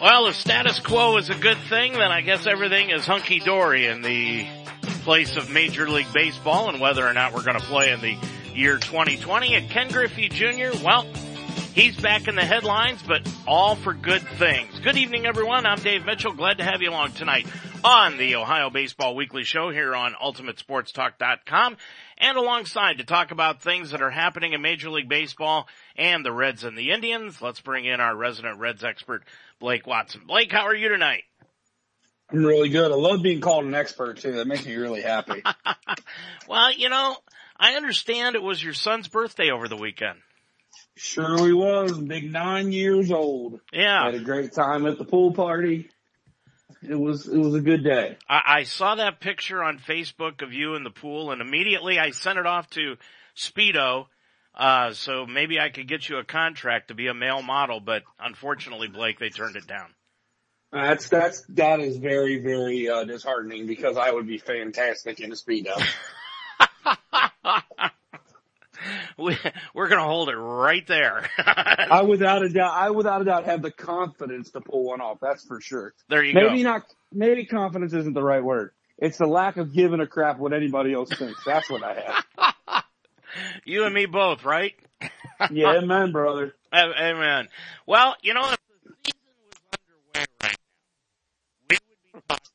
Well, if status quo is a good thing, then I guess everything is hunky dory in the place of Major League Baseball and whether or not we're going to play in the year 2020. And Ken Griffey Jr., well, he's back in the headlines, but all for good things. Good evening, everyone. I'm Dave Mitchell. Glad to have you along tonight on the Ohio Baseball Weekly Show here on UltimateSportsTalk.com and alongside to talk about things that are happening in Major League Baseball and the Reds and the Indians. Let's bring in our resident Reds expert, Blake Watson. Blake, how are you tonight? I'm really good. I love being called an expert too. That makes me really happy. well, you know, I understand it was your son's birthday over the weekend. Sure he was. Big nine years old. Yeah. Had a great time at the pool party it was it was a good day. I, I saw that picture on Facebook of you in the pool, and immediately I sent it off to Speedo. Uh, so maybe I could get you a contract to be a male model, but unfortunately, Blake, they turned it down. That's that's that is very very uh, disheartening because I would be fantastic in a speedo. we, we're going to hold it right there. I without a doubt, I without a doubt have the confidence to pull one off. That's for sure. There you maybe go. Maybe not, maybe confidence isn't the right word. It's the lack of giving a crap what anybody else thinks. That's what I have. you and me both, right? yeah, amen, brother. Amen. Well, you know, if the season was underway right now, we would be talking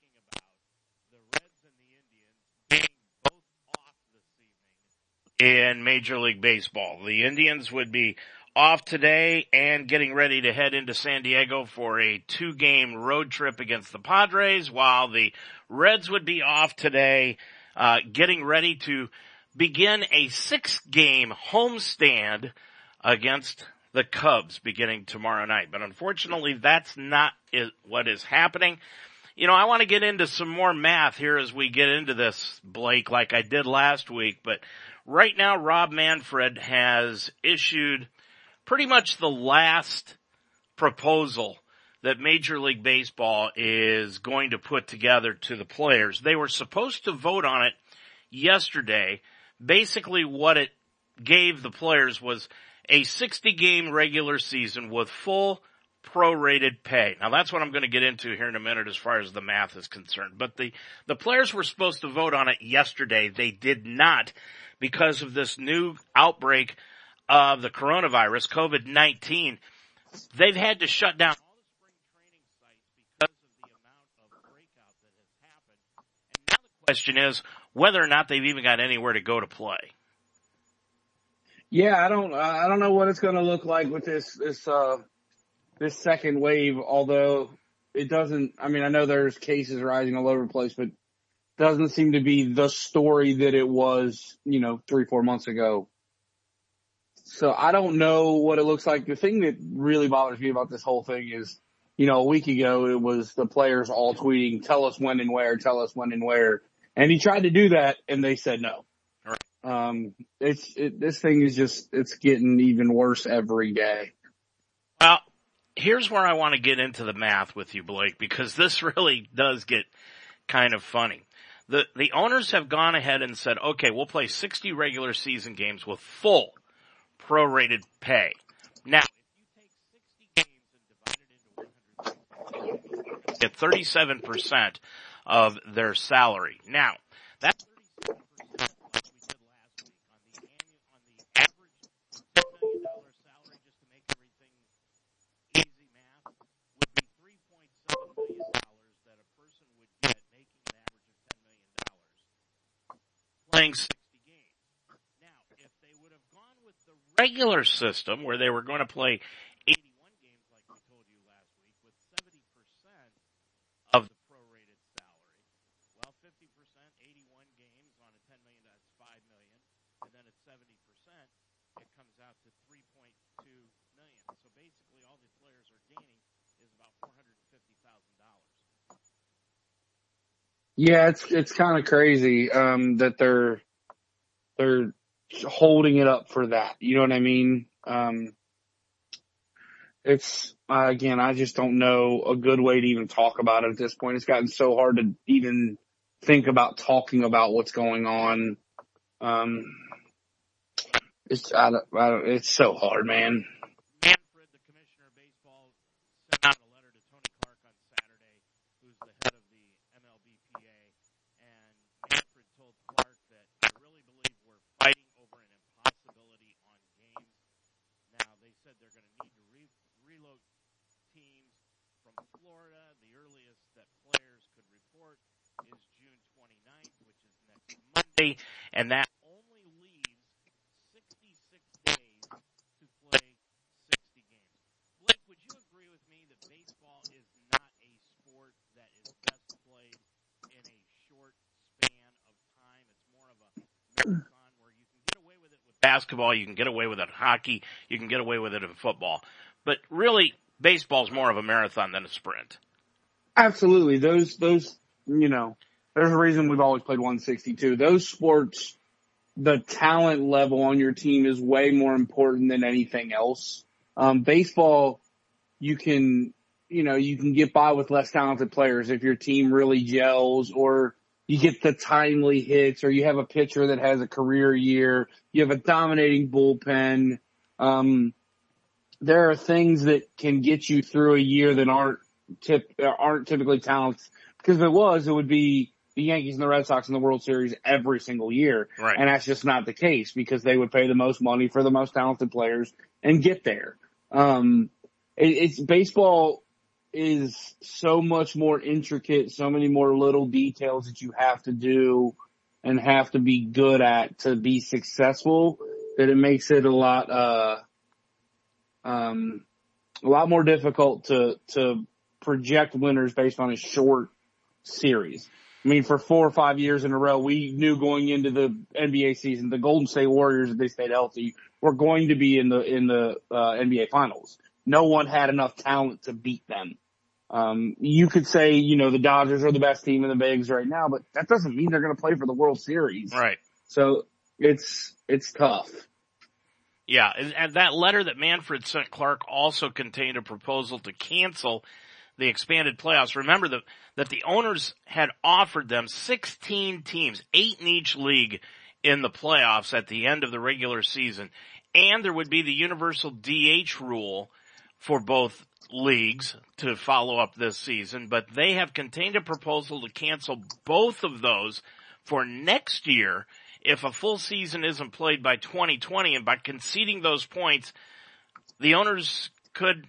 in Major League Baseball. The Indians would be off today and getting ready to head into San Diego for a two game road trip against the Padres while the Reds would be off today, uh, getting ready to begin a six game homestand against the Cubs beginning tomorrow night. But unfortunately that's not what is happening. You know, I want to get into some more math here as we get into this, Blake, like I did last week, but right now Rob Manfred has issued pretty much the last proposal that Major League Baseball is going to put together to the players. They were supposed to vote on it yesterday. Basically what it gave the players was a 60 game regular season with full prorated pay. Now that's what I'm going to get into here in a minute as far as the math is concerned. But the, the players were supposed to vote on it yesterday. They did not because of this new outbreak of the coronavirus, COVID-19. They've had to shut down all the spring training sites because of the amount of breakout that has happened. And now the question is whether or not they've even got anywhere to go to play. Yeah, I don't, I don't know what it's going to look like with this, this, uh, this second wave, although it doesn't, I mean, I know there's cases rising all over the place, but doesn't seem to be the story that it was, you know, three, four months ago. So I don't know what it looks like. The thing that really bothers me about this whole thing is, you know, a week ago it was the players all tweeting, tell us when and where, tell us when and where. And he tried to do that and they said no. Right. Um, it's, it, this thing is just, it's getting even worse every day. Well, here's where I want to get into the math with you, Blake, because this really does get kind of funny. The, the owners have gone ahead and said, okay, we'll play 60 regular season games with full prorated pay. Now, if you take 60 games and divide it into 100, get 37% of their salary. Now, that's playing 60 games. Now, if they would have gone with the regular system where they were going to play 81 games like we told you last week with 70% of the prorated salary, well, 50%, 81 games on a $10 million, that's 5 million, and then at 70%, it comes out to 3.2 million. So basically all the players are gaining is about $450,000. Yeah, it's it's kind of crazy um, that they're they're holding it up for that. You know what I mean? Um, it's uh, again, I just don't know a good way to even talk about it at this point. It's gotten so hard to even think about talking about what's going on. Um, It's I don't, I don't, it's so hard, man. Manfred, the commissioner of baseball, sent out a letter to Tony Clark on Saturday, who's the head of the MLBPA, and Manfred told Clark that I really believe we're fighting over an impossibility on games. Now they said they're going to need to re- reload teams from Florida. The earliest that players could report is June 29th, which is and that only leaves 66 days to play 60 games. Blake, would you agree with me that baseball is not a sport that is best played in a short span of time? It's more of a marathon where you can get away with it with basketball, you can get away with it in hockey, you can get away with it in football. But really, baseball's more of a marathon than a sprint. Absolutely. Those, those, you know, there's a reason we've always played 162. Those sports, the talent level on your team is way more important than anything else. Um, baseball, you can, you know, you can get by with less talented players if your team really gels or you get the timely hits or you have a pitcher that has a career year. You have a dominating bullpen. Um, there are things that can get you through a year that aren't tip, aren't typically talents. Because if it was, it would be the Yankees and the Red Sox in the World Series every single year. Right. And that's just not the case because they would pay the most money for the most talented players and get there. Um, it, it's baseball is so much more intricate, so many more little details that you have to do and have to be good at to be successful that it makes it a lot, uh, um, a lot more difficult to, to project winners based on a short series. I mean, for four or five years in a row, we knew going into the NBA season, the Golden State Warriors, if they stayed healthy, were going to be in the, in the, uh, NBA finals. No one had enough talent to beat them. Um, you could say, you know, the Dodgers are the best team in the bigs right now, but that doesn't mean they're going to play for the World Series. Right. So it's, it's tough. Yeah, and, and that letter that Manfred sent Clark also contained a proposal to cancel the expanded playoffs. Remember that, that the owners had offered them 16 teams, eight in each league in the playoffs at the end of the regular season. And there would be the universal DH rule for both leagues to follow up this season, but they have contained a proposal to cancel both of those for next year if a full season isn't played by 2020 and by conceding those points, the owners could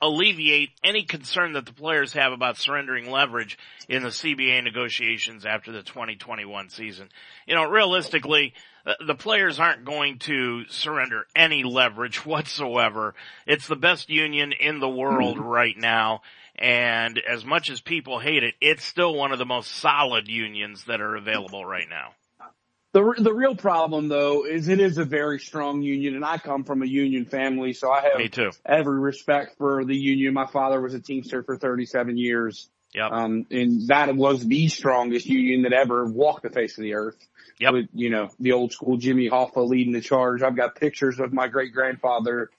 alleviate any concern that the players have about surrendering leverage in the CBA negotiations after the 2021 season. You know, realistically, uh, the players aren't going to surrender any leverage whatsoever. It's the best union in the world hmm. right now. And as much as people hate it, it's still one of the most solid unions that are available right now. The, the real problem though is it is a very strong union and I come from a union family, so I have Me too. every respect for the union. My father was a Teamster for 37 years. Yep. Um, and that was the strongest union that ever walked the face of the earth. Yep. With, you know, the old school Jimmy Hoffa leading the charge. I've got pictures of my great grandfather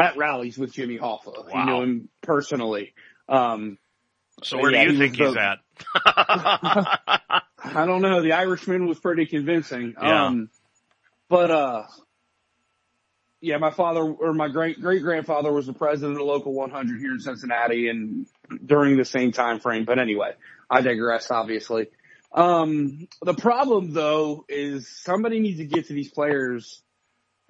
at rallies with Jimmy Hoffa. Wow. You know him personally. Um, So where yeah, do you think he's the- at? I don't know. The Irishman was pretty convincing. Yeah. Um, but, uh, yeah, my father or my great great grandfather was the president of local 100 here in Cincinnati and during the same time frame. But anyway, I digress, obviously. Um, the problem though is somebody needs to get to these players.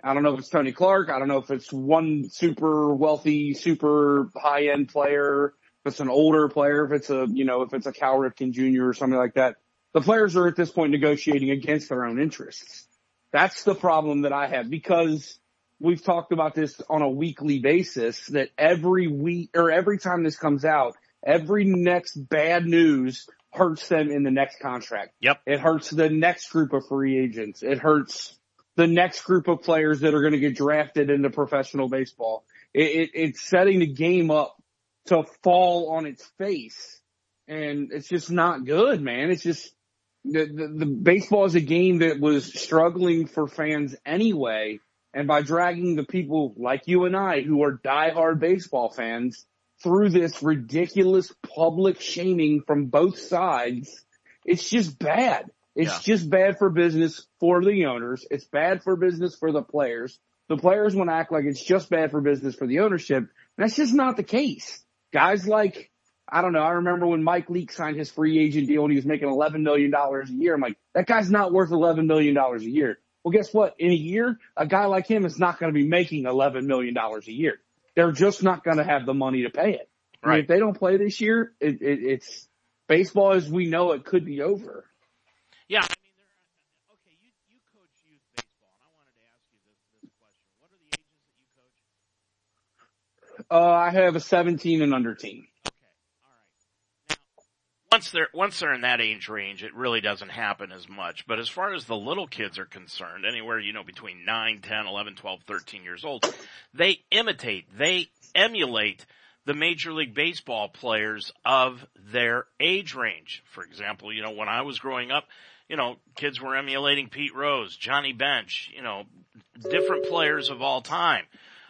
I don't know if it's Tony Clark. I don't know if it's one super wealthy, super high end player. If it's an older player, if it's a, you know, if it's a Cal Ripken Jr. or something like that. The players are at this point negotiating against their own interests. That's the problem that I have because we've talked about this on a weekly basis that every week or every time this comes out, every next bad news hurts them in the next contract. Yep. It hurts the next group of free agents. It hurts the next group of players that are going to get drafted into professional baseball. It, it, it's setting the game up to fall on its face. And it's just not good, man. It's just, the, the, the baseball is a game that was struggling for fans anyway. And by dragging the people like you and I who are diehard baseball fans through this ridiculous public shaming from both sides, it's just bad. It's Yeah. just bad for business for the owners. It's bad for business for the players. The players want to act like it's just bad for business for the ownership. That's just not the case. Guys like, I don't know, I remember when Mike Leake signed his free agent deal and he was making $11 million a year. I'm like, that guy's not worth $11 million a year. Well, guess what? In a year, a guy like him is not going to be making $11 million a year. They're just not going to have the money to pay it. I mean, Right. if they don't play this year, it, it, it's baseball as we know it could be over. Yeah, I mean, there. Okay, you you coach youth baseball, and I wanted to ask you this this question. What are the ages that you coach? Uh, I have a 17 and under team. Okay, all right. Now, once they're once they're in that age range, it really doesn't happen as much. But as far as the little kids are concerned, anywhere you know between 9, 10, 11, 12, 13 years old, they imitate, they emulate the Major League Baseball players of their age range. For example, you know, when I was growing up, you know, kids were emulating Pete Rose, Johnny Bench, you know, different players of all time.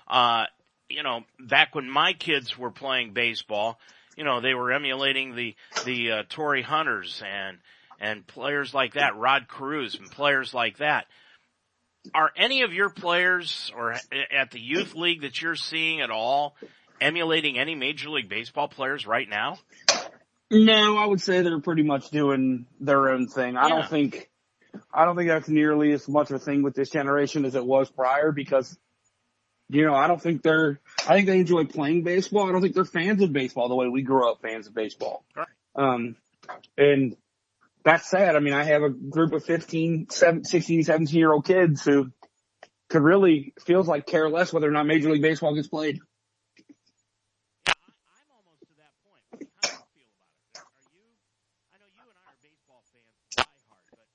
Uh, you know, back when my kids were playing baseball, you know, they were emulating the, the, uh, Torii Hunters and, and players like that, Rod Cruz and players like that. Are any of your players or at the youth league that you're seeing at all emulating any major league baseball players right now? No, I would say they're pretty much doing their own thing. I Yeah. don't think, I don't think that's nearly as much of a thing with this generation as it was prior because, you know, I don't think they're, I think they enjoy playing baseball. I don't think they're fans of baseball the way we grew up fans of baseball. Right. Um, and that's sad. I mean, I have a group of 15, 17, 16, 17 year old kids who could really feels like care less whether or not Major League Baseball gets played. Yeah, I, I'm almost to that point. How do you feel about it? Are you? I know you and I are baseball fans, diehard, but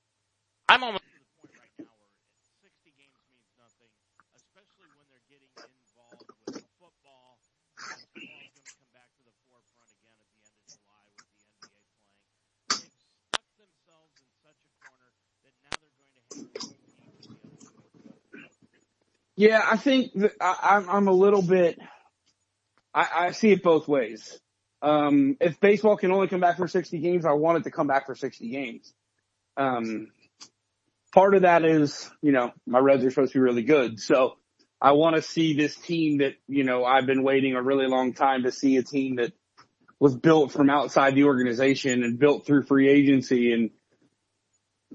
I'm almost to the point right now where 60 games means nothing, especially when they're getting involved with football. Basketball's going to come back to the forefront again at the end of July with the NBA playing. They've stuck themselves in such a corner that now they're going to have to compete with the other sports. Yeah, I think that I, I'm, I'm a little bit. I, I see it both ways. Um, if baseball can only come back for 60 games, I want it to come back for 60 games. Um, part of that is, you know, my Reds are supposed to be really good, so I want to see this team that you know I've been waiting a really long time to see a team that was built from outside the organization and built through free agency and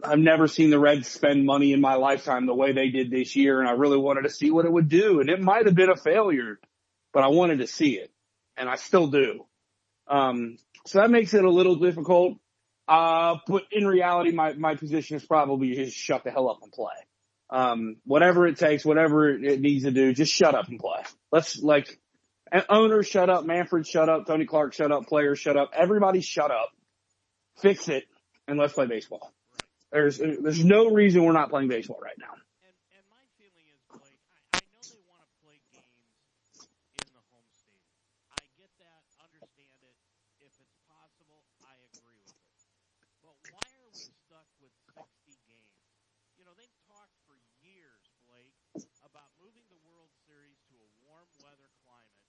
I've never seen the Reds spend money in my lifetime the way they did this year, and I really wanted to see what it would do. And it might have been a failure, but I wanted to see it, and I still do. Um, so that makes it a little difficult. Uh, but in reality, my, my position is probably just shut the hell up and play. Um, whatever it takes, whatever it needs to do, just shut up and play. Let's like, owners shut up, Manfred shut up, Tony Clark shut up, players shut up, everybody shut up, fix it, and let's play baseball. There's there's no reason we're not playing baseball right now. And and my feeling is, Blake, I, I know they want to play games in the home stadium. I get that, understand it. If it's possible, I agree with it. But why are we stuck with 60 games? You know, they've talked for years, Blake, about moving the World Series to a warm weather climate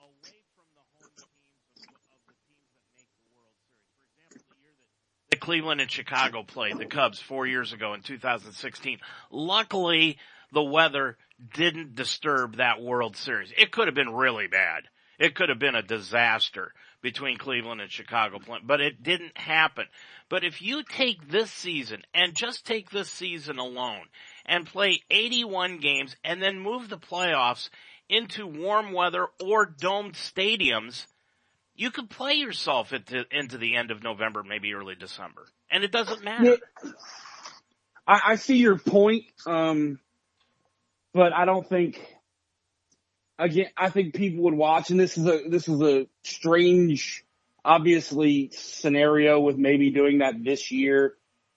away from the home teams of, of the teams that make the World Series. For example, the year that the Cleveland and Chicago played the Cubs four years ago in 2016. Luckily, the weather didn't disturb that World Series. It could have been really bad. It could have been a disaster between Cleveland and Chicago, but it didn't happen. But if you take this season and just take this season alone and play 81 games and then move the playoffs into warm weather or domed stadiums, you could play yourself into, into the end of November, maybe early December. And it doesn't matter. I, I see your point, um, but I don't think. Again, I think people would watch, and this is a this is a strange, obviously scenario with maybe doing that this year.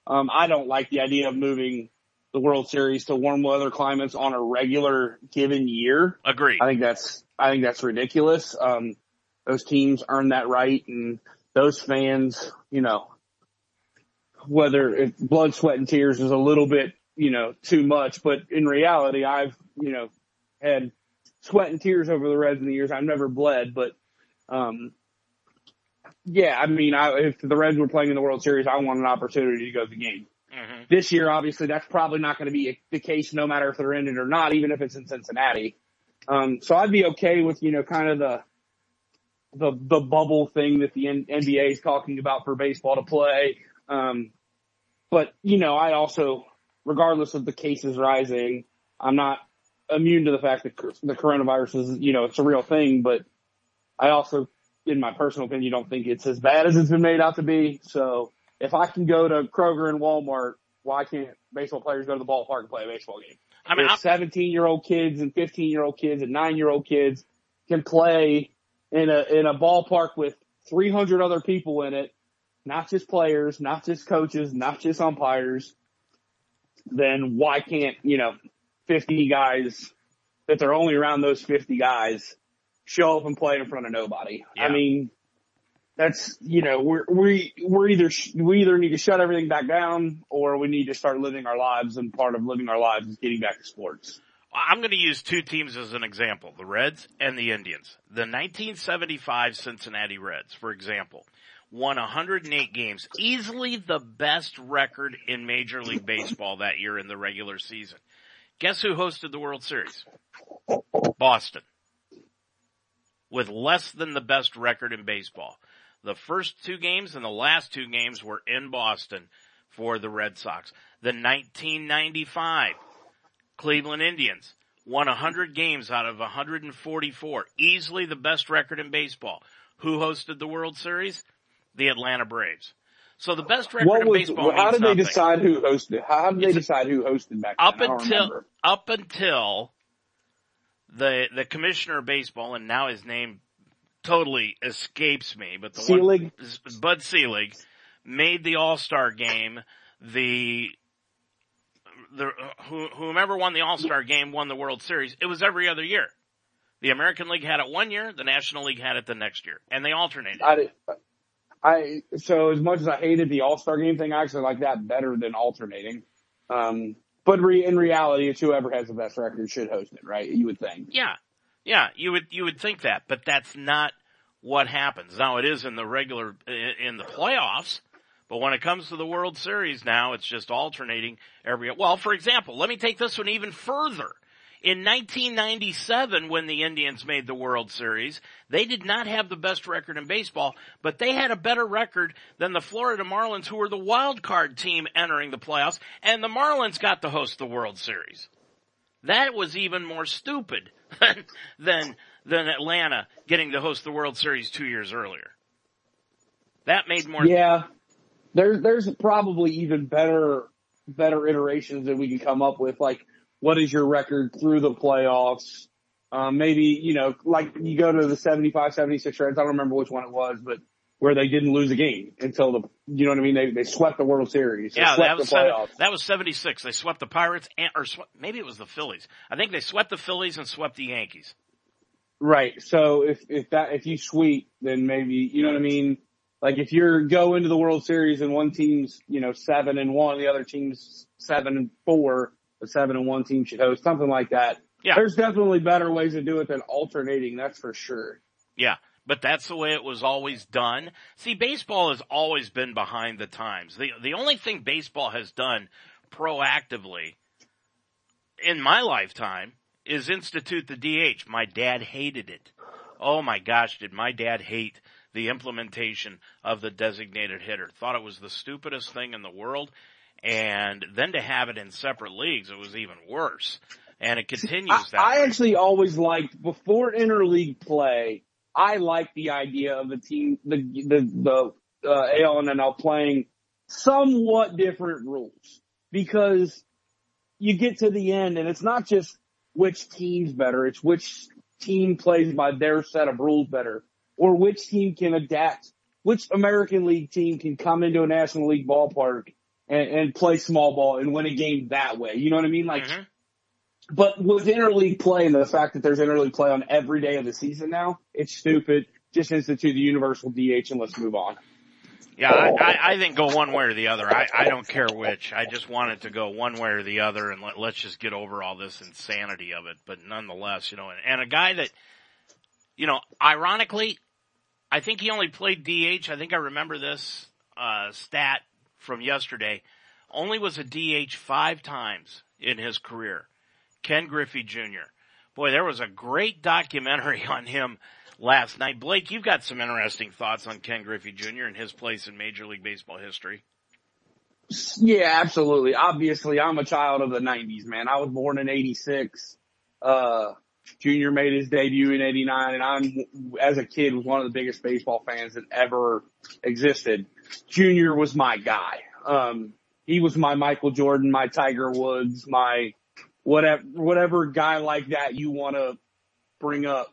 Um, I don't like the idea of moving the World Series to warm weather climates on a regular given year. Agreed. I think that's I think that's ridiculous. Um, those teams earn that right, and those fans, you know, whether if blood, sweat, and tears is a little bit, you know, too much, but in reality, I've, you know, had sweat and tears over the Reds in the years. I've never bled, but, um, yeah, I mean, I, if the Reds were playing in the World Series, I want an opportunity to go to the game. This year, obviously, that's probably not going to be the case no matter if they're in it or not, even if it's in Cincinnati. Um, so I'd be okay with, you know, kind of the, the, the bubble thing that the N- NBA is talking about for baseball to play. Um, but, you know, I also, regardless of the cases rising, I'm not immune to the fact that the coronavirus is, you know, it's a real thing, but I also, in my personal opinion, don't think it's as bad as it's been made out to be. So if I can go to Kroger and Walmart, why can't baseball players go to the ballpark and play a baseball game? I mean, 17 year old kids and 15 year old kids and nine year old kids can play in a, in a ballpark with 300 other people in it, not just players, not just coaches, not just umpires, then why can't, you know, 50 guys that they're only around those 50 guys show up and play in front of nobody? Yeah. I mean, that's, you know, we're, we, we're either, we either need to shut everything back down or we need to start living our lives and part of living our lives is getting back to sports. I'm going to use two teams as an example, the Reds and the Indians. The 1975 Cincinnati Reds, for example, won 108 games, easily the best record in Major League Baseball that year in the regular season. Guess who hosted the World Series? Boston. With less than the best record in baseball. The first two games and the last two games were in Boston for the Red Sox. The 1995 Cleveland Indians won 100 games out of 144. Easily the best record in baseball. Who hosted the World Series? The Atlanta Braves. So the best record what was, in baseball. How did nothing. they decide who hosted? How did they decide who hosted back then? Up until up until the the commissioner of baseball, and now his name totally escapes me, but the Selig? one, Bud Selig made the All-Star game the the whomever won the All-Star game won the World Series. It was every other year. The American League had it one year, the National League had it the next year, and they alternated. I, I so as much as I hated the All-Star game thing, I actually like that better than alternating. Um, but re, in reality, it's whoever has the best record should host it, right? You would think. Yeah, yeah, you would you would think that, but that's not what happens. Now it is in the regular in the playoffs, but when it comes to the World Series now, it's just alternating every. Well, for example, let me take this one even further. In 1997, when the Indians made the World Series, they did not have the best record in baseball, but they had a better record than the Florida Marlins, who were the wild card team entering the playoffs, and the Marlins got to host the World Series. That was even more stupid than, than Atlanta getting to host the World Series two years earlier. That made more. Yeah. There's, there's probably even better, better iterations that we can come up with. Like, what is your record through the playoffs? Um, maybe, you know, like you go to the 75, 76 Reds. I don't remember which one it was, but where they didn't lose a game until the, you know what I mean? They, they swept the World Series. Yeah, that was, that was 76. They swept the Pirates and, or sw- maybe it was the Phillies. I think they swept the Phillies and swept the Yankees. Right. So if, if that, if you sweep, then maybe, you know what I mean? Like if you're go into the World Series and one team's, you know, seven and one, the other team's seven and four, the seven and one team should host, something like that. Yeah. There's definitely better ways to do it than alternating, that's for sure. Yeah but that's the way it was always done. See, baseball has always been behind the times. The, the only thing baseball has done proactively in my lifetime is institute the DH. My dad hated it. Oh my gosh, did my dad hate the implementation of the designated hitter. Thought it was the stupidest thing in the world. And then to have it in separate leagues, it was even worse. And it continues that I way. actually always liked, before interleague play, I like the idea of the team, the the the uh, AL and NL playing somewhat different rules because you get to the end and it's not just which team's better, it's which team plays by their set of rules better, or which team can adapt, which American League team can come into a National League ballpark and, and play small ball and win a game that way. You know what I mean? Like mm-hmm. But with interleague play and the fact that there's interleague play on every day of the season now, it's stupid. Just institute the universal DH and let's move on. Yeah, I, I think go one way or the other. I, I don't care which. I just want it to go one way or the other and let, let's just get over all this insanity of it. But nonetheless, you know, and, and a guy that, you know, ironically, I think he only played DH. I think I remember this, uh, stat from yesterday. only was a DH five times in his career. Ken Griffey Jr. Boy, there was a great documentary on him last night. Blake, you've got some interesting thoughts on Ken Griffey Jr. and his place in Major League Baseball history. Yeah, absolutely. Obviously, I'm a child of the 90s, man. I was born in 86. Uh, Junior made his debut in 89 and I'm, as a kid, was one of the biggest baseball fans that ever existed. Junior was my guy. Um, he was my Michael Jordan, my Tiger Woods, my whatever, whatever guy like that you want to bring up.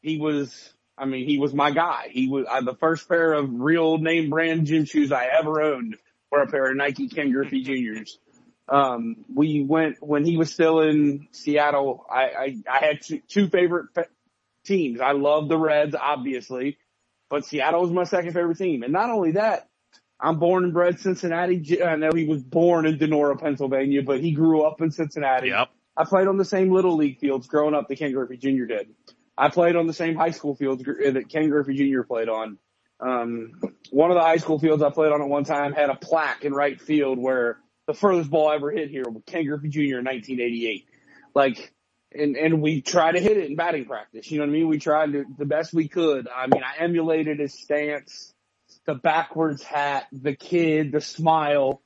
He was, I mean, he was my guy. He was uh, the first pair of real name brand gym shoes I ever owned were a pair of Nike Ken Griffey Juniors. Um, we went when he was still in Seattle. I, I, I had two, two favorite teams. I love the Reds, obviously, but Seattle was my second favorite team. And not only that, I'm born and bred Cincinnati. I know he was born in Donora, Pennsylvania, but he grew up in Cincinnati. Yep. I played on the same little league fields growing up that Ken Griffey Jr. did. I played on the same high school fields that Ken Griffey Jr. played on. Um, one of the high school fields I played on at one time had a plaque in right field where the furthest ball I ever hit here was Ken Griffey Jr. in 1988. Like, and, and we tried to hit it in batting practice. You know what I mean? We tried to, the best we could. I mean, I emulated his stance, the backwards hat, the kid, the smile.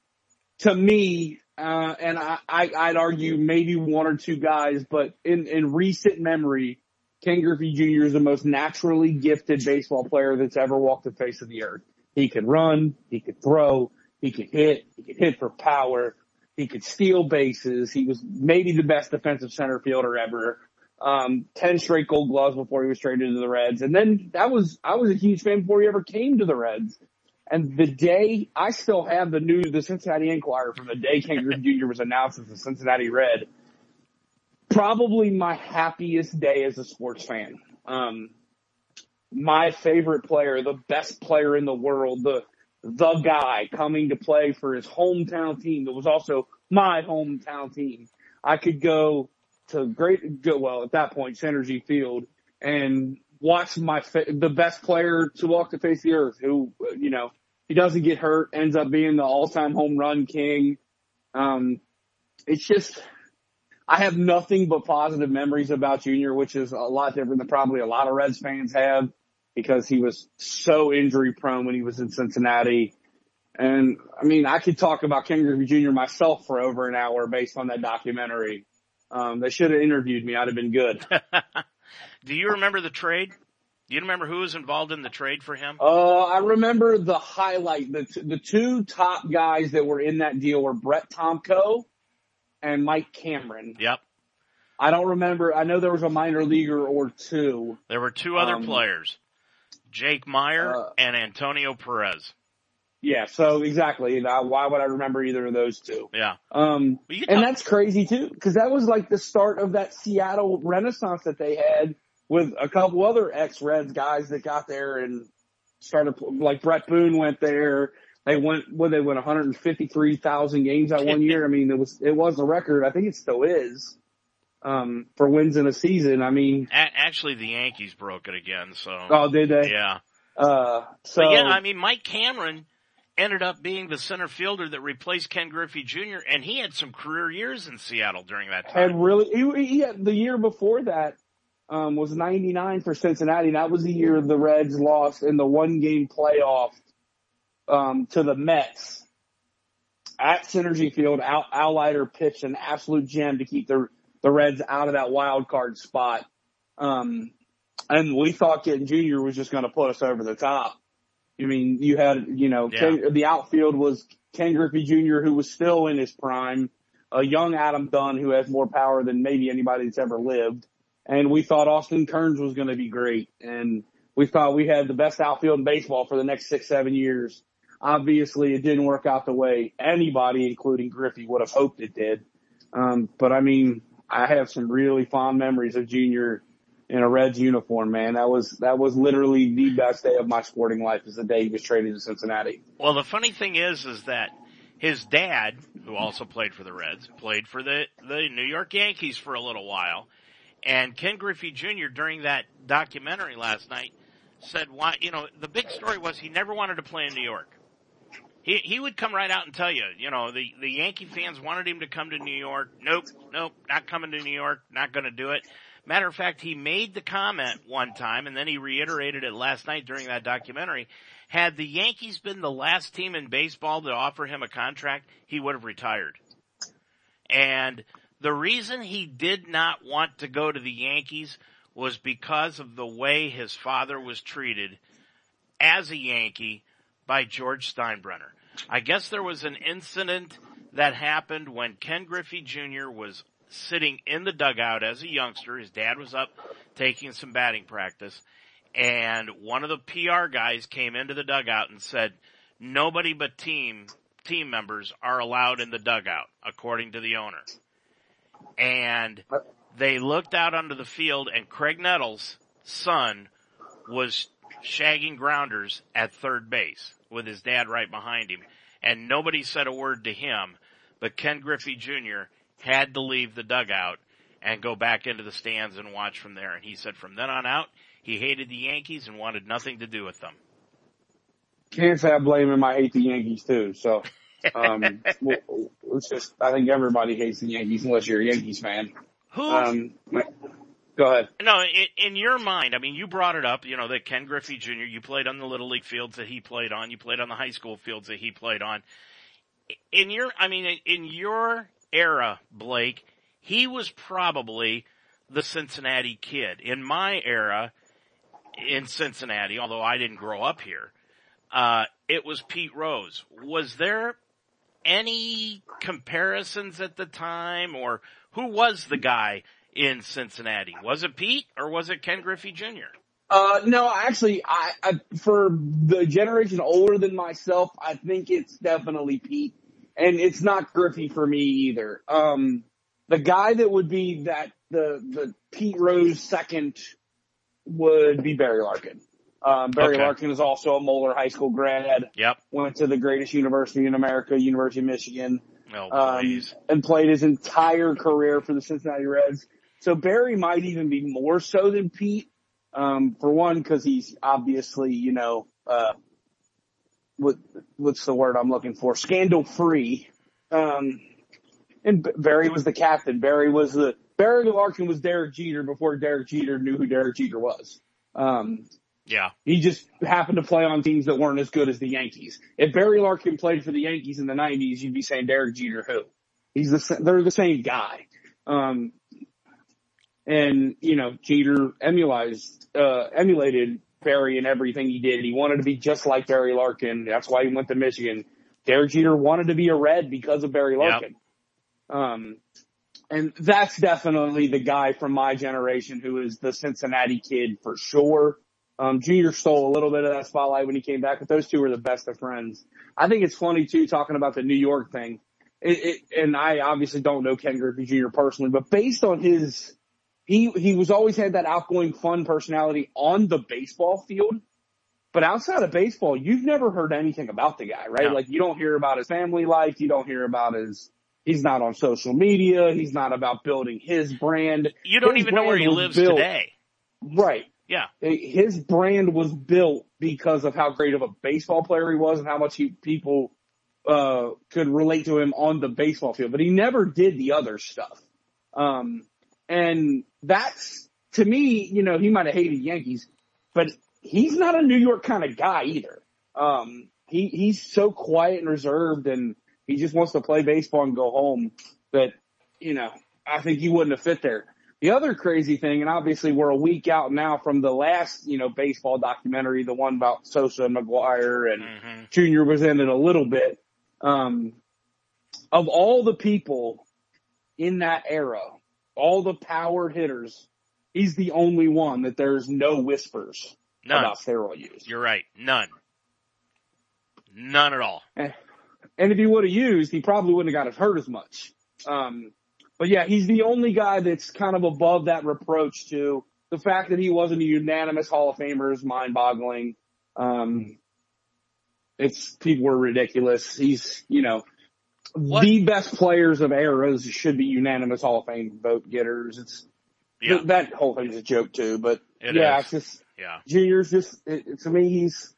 To me, uh, and I, I, I'd argue maybe one or two guys, but in, in recent memory, Ken Griffey Jr. is the most naturally gifted baseball player that's ever walked the face of the earth. He could run, he could throw, he could hit, he could hit for power, he could steal bases. He was maybe the best defensive center fielder ever. Um, 10 straight gold gloves before he was traded to the Reds. And then that was, I was a huge fan before he ever came to the Reds. And the day I still have the news, the Cincinnati Enquirer from the day Ken Griffey Jr. was announced as the Cincinnati Red probably my happiest day as a sports fan. Um, my favorite player, the best player in the world, the, the guy coming to play for his hometown team that was also my hometown team. I could go to great, go, well, at that point, Cinergy Field and watch my, the best player to walk the face of the earth who, you know, he doesn't get hurt, ends up being the all-time home run king. Um, it's just, I have nothing but positive memories about Junior, which is a lot different than probably a lot of Reds fans have because he was so injury prone when he was in Cincinnati. And I mean, I could talk about Ken Griffey Jr. myself for over an hour based on that documentary. Um, they should have interviewed me. I'd have been good. Do you remember the trade? Do you remember who was involved in the trade for him? Uh, I remember the highlight. The, t- the two top guys that were in that deal were Brett Tomko and Mike Cameron. Yep. I don't remember. I know there was a minor leaguer or two. There were two other Um, players, Jake Meyer uh, and Antonio Perez. Yeah, so exactly. Why would I remember either of those two? Yeah. Um, and that's crazy too, because that was like the start of that Seattle renaissance that they had with a couple other ex-Reds guys that got there and started, like Bret Boone went there. They went, well, they went 153,000 games that one year. I mean, it was, it was a record. I think it still is, um, for wins in a season. I mean, A- actually, the Yankees broke it again. So oh, did they? yeah. Uh, so But yeah, I mean, Mike Cameron ended up being the center fielder that replaced Ken Griffey Jr. and he had some career years in Seattle during that time. And really, he, he had, the year before that, um, was 99 for Cincinnati. That was the year the Reds lost in the one game playoff, um, to the Mets at Cinergy Field. Al, Al Leiter pitched an absolute gem to keep the, the Reds out of that wild card spot. Um, and we thought getting Junior was just going to put us over the top. I mean, you had, you know, Yeah. Ken, the outfield was Ken Griffey Jr., who was still in his prime, a young Adam Dunn who has more power than maybe anybody that's ever lived. And we thought Austin Kearns was going to be great. And we thought we had the best outfield in baseball for the next six, seven years. Obviously, it didn't work out the way anybody, including Griffey, would have hoped it did. Um, but I mean, I have some really fond memories of Junior in a Reds uniform, man. That was, that was literally the best day of my sporting life is the day he was traded to Cincinnati. Well, the funny thing is, is that his dad, who also played for the Reds, played for the, the New York Yankees for a little while. And Ken Griffey Jr. during that documentary last night said why, you know, the big story was he never wanted to play in New York. He he would come right out and tell you, you know, the the Yankee fans wanted him to come to New York. Nope, nope, not coming to New York. Not going to do it. Matter of fact, he made the comment one time, and then he reiterated it last night during that documentary. Had the Yankees been the last team in baseball to offer him a contract, he would have retired. And the reason he did not want to go to the Yankees was because of the way his father was treated as a Yankee by George Steinbrenner. I guess there was an incident that happened when Ken Griffey Jr. was sitting in the dugout as a youngster. His dad was up taking some batting practice and one of the PR guys came into the dugout and said, nobody but team, team members are allowed in the dugout, according to the owner. And they looked out onto the field and Graig Nettles' son was shagging grounders at third base with his dad right behind him. And nobody said a word to him, but Ken Griffey Jr. had to leave the dugout and go back into the stands and watch from there. And he said from then on out, he hated the Yankees and wanted nothing to do with them. Can't say I blame him. I hate the Yankees too. So, um, it's just, I think everybody hates the Yankees unless you're a Yankees fan. Who? Um, go ahead. No, in, in your mind, I mean, you brought it up, you know, that Ken Griffey Jr., you played on the Little League fields that he played on, you played on the high school fields that he played on. In your, I mean, in your era, Blake, he was probably the Cincinnati kid. In my era, in Cincinnati, although I didn't grow up here, uh, it was Pete Rose. Was there any comparisons at the time or who was the guy in Cincinnati? Was it Pete or was it Ken Griffey Jr.? Uh, no, actually, I, I, for the generation older than myself, I think it's definitely Pete. And it's not Griffey for me either. Um, the guy that would be that, the, the Pete Rose second would be Barry Larkin. Um, Barry okay. Larkin is also a Moeller High School grad. Yep. Went to the greatest university in America, University of Michigan. Oh, um, and played his entire career for the Cincinnati Reds. So Barry might even be more so than Pete. Um, for one, cause he's obviously, you know, uh, what, what's the word I'm looking for? Scandal free. Um, and Barry was the captain. Barry was the, Barry Larkin was Derek Jeter before Derek Jeter knew who Derek Jeter was. Um, yeah. He just happened to play on teams that weren't as good as the Yankees. If Barry Larkin played for the Yankees in the 90s, you'd be saying Derek Jeter who? He's the, they're the same guy. Um, and, you know, Jeter emulated, uh, emulated Barry in everything he did. He wanted to be just like Barry Larkin. That's why he went to Michigan. Derek Jeter wanted to be a Red because of Barry Larkin. Yep. Um, and that's definitely the guy from my generation who is the Cincinnati kid for sure. Um, Junior stole a little bit of that spotlight when he came back, but those two were the best of friends. I think it's funny too, talking about the New York thing. It, it, and I obviously don't know Ken Griffey Jr. personally, but based on his, he, he was always had that outgoing, fun personality on the baseball field. But outside of baseball, you've never heard anything about the guy, right? No. Like you don't hear about his family life. You don't hear about his, He's not on social media. He's not about building his brand. You don't his even know where he lives built, today. Right. Yeah. His brand was built because of how great of a baseball player he was and how much he, people, uh, could relate to him on the baseball field, but he never did the other stuff. Um, and that's, to me, you know, he might have hated Yankees, but he's not a New York kind of guy either. Um, he, he's so quiet and reserved and, he just wants to play baseball and go home. But, you know, I think he wouldn't have fit there. The other crazy thing, and obviously we're a week out now from the last, you know, baseball documentary, the one about Sosa and McGwire and mm-hmm. Junior was in it a little bit. Um, of all the people in that era, all the power hitters, he's the only one that there's no whispers None. about steroid use. You're right. None. None at all. Eh. And if he would have used, he probably wouldn't have got hurt as much. Um, but yeah, he's the only guy that's kind of above that reproach to the fact that he wasn't a unanimous Hall of Famer is mind boggling. Um, it's people were ridiculous. He's, you know, what? the best players of eras should be unanimous Hall of Fame vote getters. It's yeah. th- that whole thing's a joke too, but it yeah, is. it's just yeah. Junior's just it, to me he's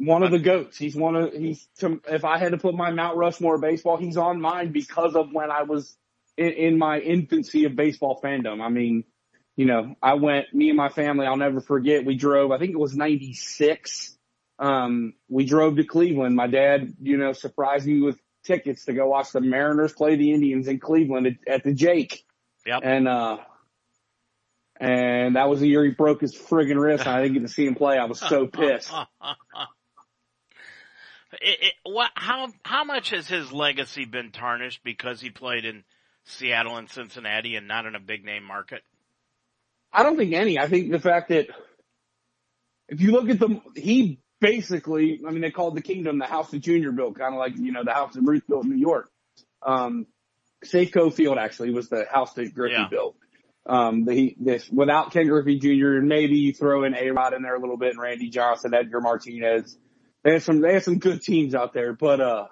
one of the goats. He's one of he's. If I had to put my Mount Rushmore baseball, he's on mine because of when I was in, in my infancy of baseball fandom. I mean, you know, I went. Me and my family. I'll never forget. We drove. I think it was '96. Um, we drove to Cleveland. My dad, you know, surprised me with tickets to go watch the Mariners play the Indians in Cleveland at, at the Jake. Yep. And uh, and that was the year he broke his friggin' wrist. and I didn't get to see him play. I was so pissed. It, it, what, how, how much has his legacy been tarnished because he played in Seattle and Cincinnati and not in a big name market? I don't think any. I think the fact that if you look at the, he basically, I mean, they called the Kingdome the house that Junior built, kind of like, you know, the house that Ruth built in New York. Um, Safeco Field actually was the house that Griffey Yeah. built. Um, the, this, without Ken Griffey Jr., and maybe you throw in A-Rod in there a little bit and Randy Johnson, Edgar Martinez. They had some, they had some good teams out there, but, uh,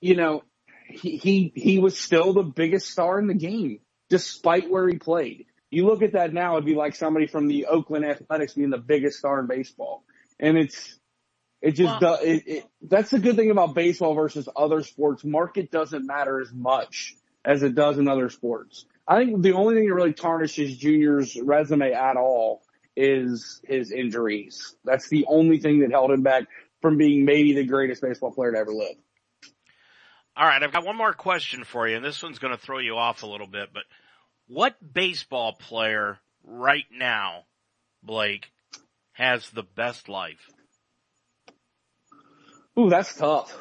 you know, he, he, he was still the biggest star in the game, despite where he played. You look at that now, it'd be like somebody from the Oakland Athletics being the biggest star in baseball. And it's, it just, Well- does it, it, that's the good thing about baseball versus other sports. Market doesn't matter as much as it does in other sports. I think the only thing that really tarnishes Junior's resume at all is his injuries. That's the only thing that held him back from being maybe the greatest baseball player to ever live. All right, I've got one more question for you, and this one's going to throw you off a little bit, but what baseball player right now, Blake, has the best life? Ooh, that's tough.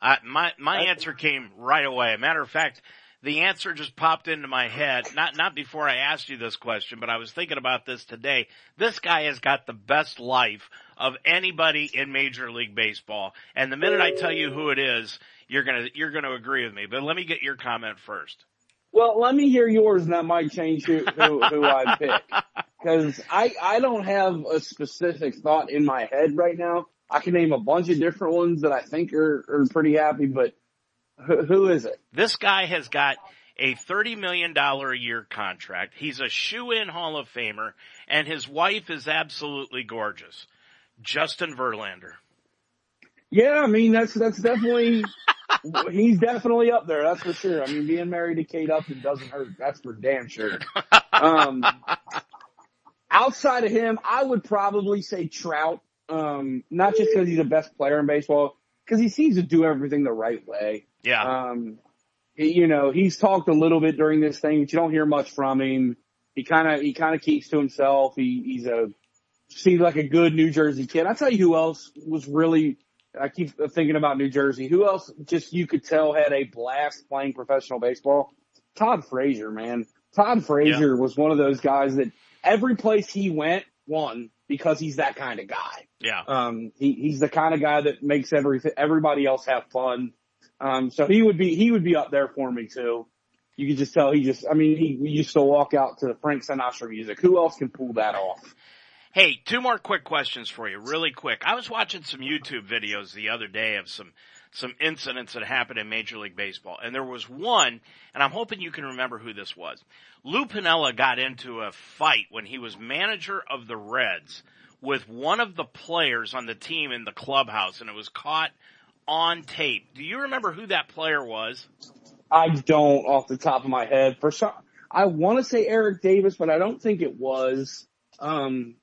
I, my my answer came right away. Matter of fact, the answer just popped into my head. Not not before I asked you this question, but I was thinking about this today. This guy has got the best life of anybody in Major League Baseball. And the minute I tell you who it is, you're gonna you're gonna agree with me. But let me get your comment first. Well, let me hear yours and that might change who, who, who I pick. Cause I, I don't have a specific thought in my head right now. I can name a bunch of different ones that I think are, are pretty happy, but who, who is it? This guy has got a $30 million a year contract. He's a shoe-in Hall of Famer and his wife is absolutely gorgeous. Justin Verlander. Yeah, I mean, that's, that's definitely, he's definitely up there. That's for sure. I mean, being married to Kate Upton doesn't hurt. That's for damn sure. Um, outside of him, I would probably say Trout. Um, not just because he's the best player in baseball, because he seems to do everything the right way. Yeah. Um, you know, he's talked a little bit during this thing, but you don't hear much from him. He kind of, he kind of keeps to himself. He, he's a, seems like a good New Jersey kid. I tell you who else was really, I keep thinking about New Jersey. Who else just you could tell had a blast playing professional baseball? Todd Frazier, man. Todd Frazier was one of those guys that every place he went won because he's that kind of guy. yeah. Um, he, he's the kind of guy that makes everything, everybody else have fun. Um, so he would be, he would be up there for me too. You could just tell he just, I mean, he, he used to walk out to Frank Sinatra music. Who else can pull that off? Hey, two more quick questions for you, really quick. I was watching some YouTube videos the other day of some some incidents that happened in Major League Baseball, and there was one, and I'm hoping you can remember who this was. Lou Piniella got into a fight when he was manager of the Reds with one of the players on the team in the clubhouse, and it was caught on tape. Do you remember who that player was? I don't off the top of my head. For some, I want to say Eric Davis, but I don't think it was. Um,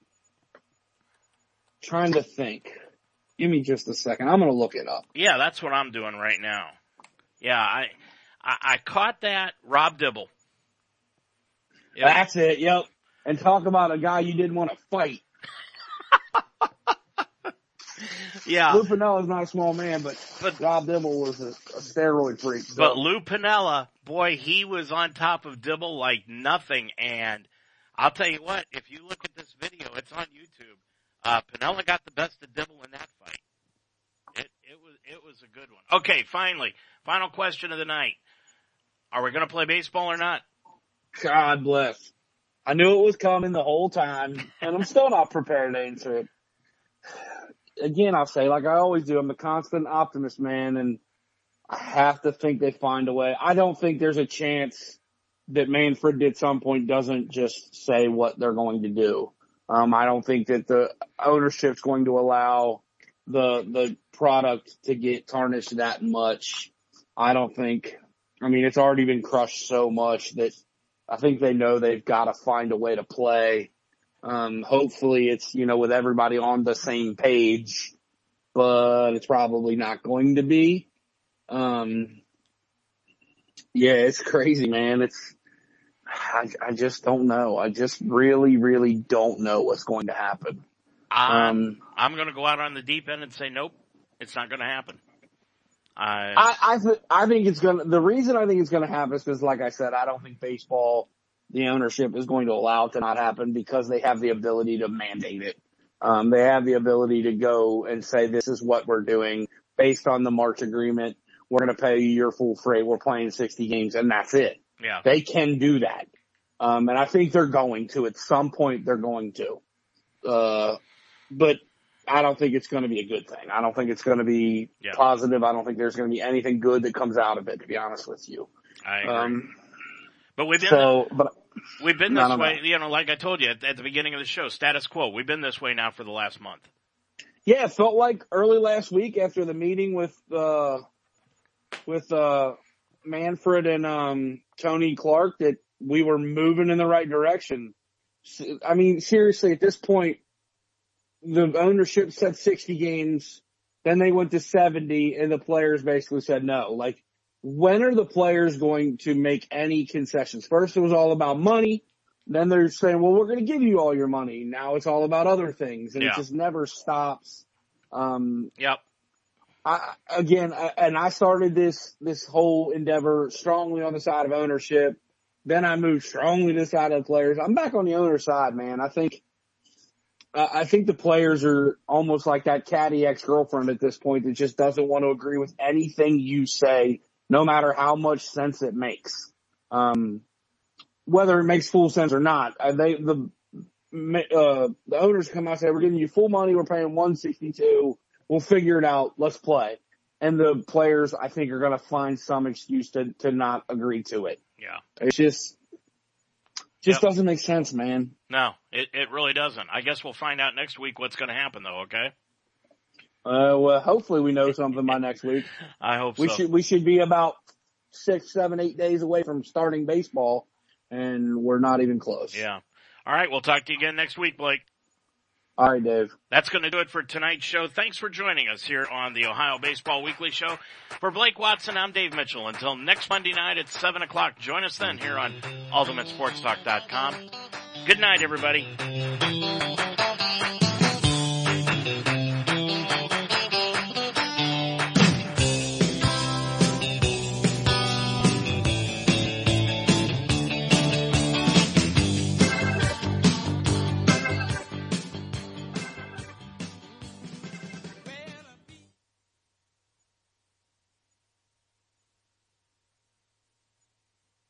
trying to think. Give me just a second. I'm going to look it up. Yeah, that's what I'm doing right now. Yeah, I I, I caught that Rob Dibble. Yeah. That's it. Yep. And talk about a guy you didn't want to fight. Yeah, Lou Piniella's not a small man, but, But- Rob Dibble was a, a steroid freak. So. but Lou Piniella, boy, he was on top of Dibble like nothing. And I'll tell you what, if you look at this video, it's on YouTube. Uh, Piniella got the best of Dibble in that fight. It it was it was a good one. Okay, finally, final question of the night: Are we going to play baseball or not? God bless. I knew it was coming the whole time, and I'm still not prepared to answer it. Again, I'll say, like I always do, I'm a constant optimist, man, and I have to think they find a way. I don't think there's a chance that Manfred at some point doesn't just say what they're going to do. Um, I don't think that the ownership's going to allow the the product to get tarnished that much. I don't think. I mean, it's already been crushed so much that I think they know they've got to find a way to play. Um, hopefully it's, you know, with everybody on the same page, but it's probably not going to be. Um, yeah, it's crazy, man. It's, I, I just don't know. I just really, really don't know what's going to happen. Um, I'm going to go out on the deep end and say, nope, it's not going to happen. I, I, I, th- I think it's going to, the reason I think it's going to happen is because, like I said, I don't think baseball, the ownership is going to allow it to not happen because they have the ability to mandate it. Um, they have the ability to go and say, this is what we're doing based on the March agreement. We're going to pay you your full freight. We're playing 60 games and that's it. Yeah. They can do that. Um, and I think they're going to at some point they're going to. Uh, but I don't think it's going to be a good thing. I don't think it's going to be yeah. positive. I don't think there's going to be anything good that comes out of it, to be honest with you. I agree. Um, but we've been, so, but we've been this way, know. you know, like I told you at, at, the beginning of the show, status quo. We've been this way now for the last month. Yeah, it felt like early last week after the meeting with, uh, with, uh, Manfred and, um, Tony Clark that we were moving in the right direction. I mean, seriously, at this point, the ownership said 60 games, then they went to 70 and the players basically said no. Like, when are the players going to make any concessions? First it was all about money. Then they're saying, well, we're going to give you all your money. Now it's all about other things and yeah. it just never stops. Um, yep. I, again, I, and I started this, this whole endeavor strongly on the side of ownership. Then I moved strongly to the side of the players. I'm back on the owner side, man. I think, I think the players are almost like that catty ex-girlfriend at this point that just doesn't want to agree with anything you say, no matter how much sense it makes. Um, whether it makes full sense or not, uh, they, the, uh, the owners come out and say, we're giving you full money. We're paying 162. We'll figure it out. Let's play. And the players, I think, are going to find some excuse to, to not agree to it. Yeah. It's just, just yep. doesn't make sense, man. No, it, it really doesn't. I guess we'll find out next week what's going to happen though, okay? Uh, well, hopefully we know something by next week. I hope we so. should, we should be about six, seven, eight days away from starting baseball and we're not even close. Yeah. All right. We'll talk to you again next week, Blake. All right, Dave. That's going to do it for tonight's show. Thanks for joining us here on the Ohio Baseball Weekly Show. For Blake Watson, I'm Dave Mitchell. Until next Monday night at 7 o'clock, join us then here on UltimateSportsTalk.com. Good night, everybody.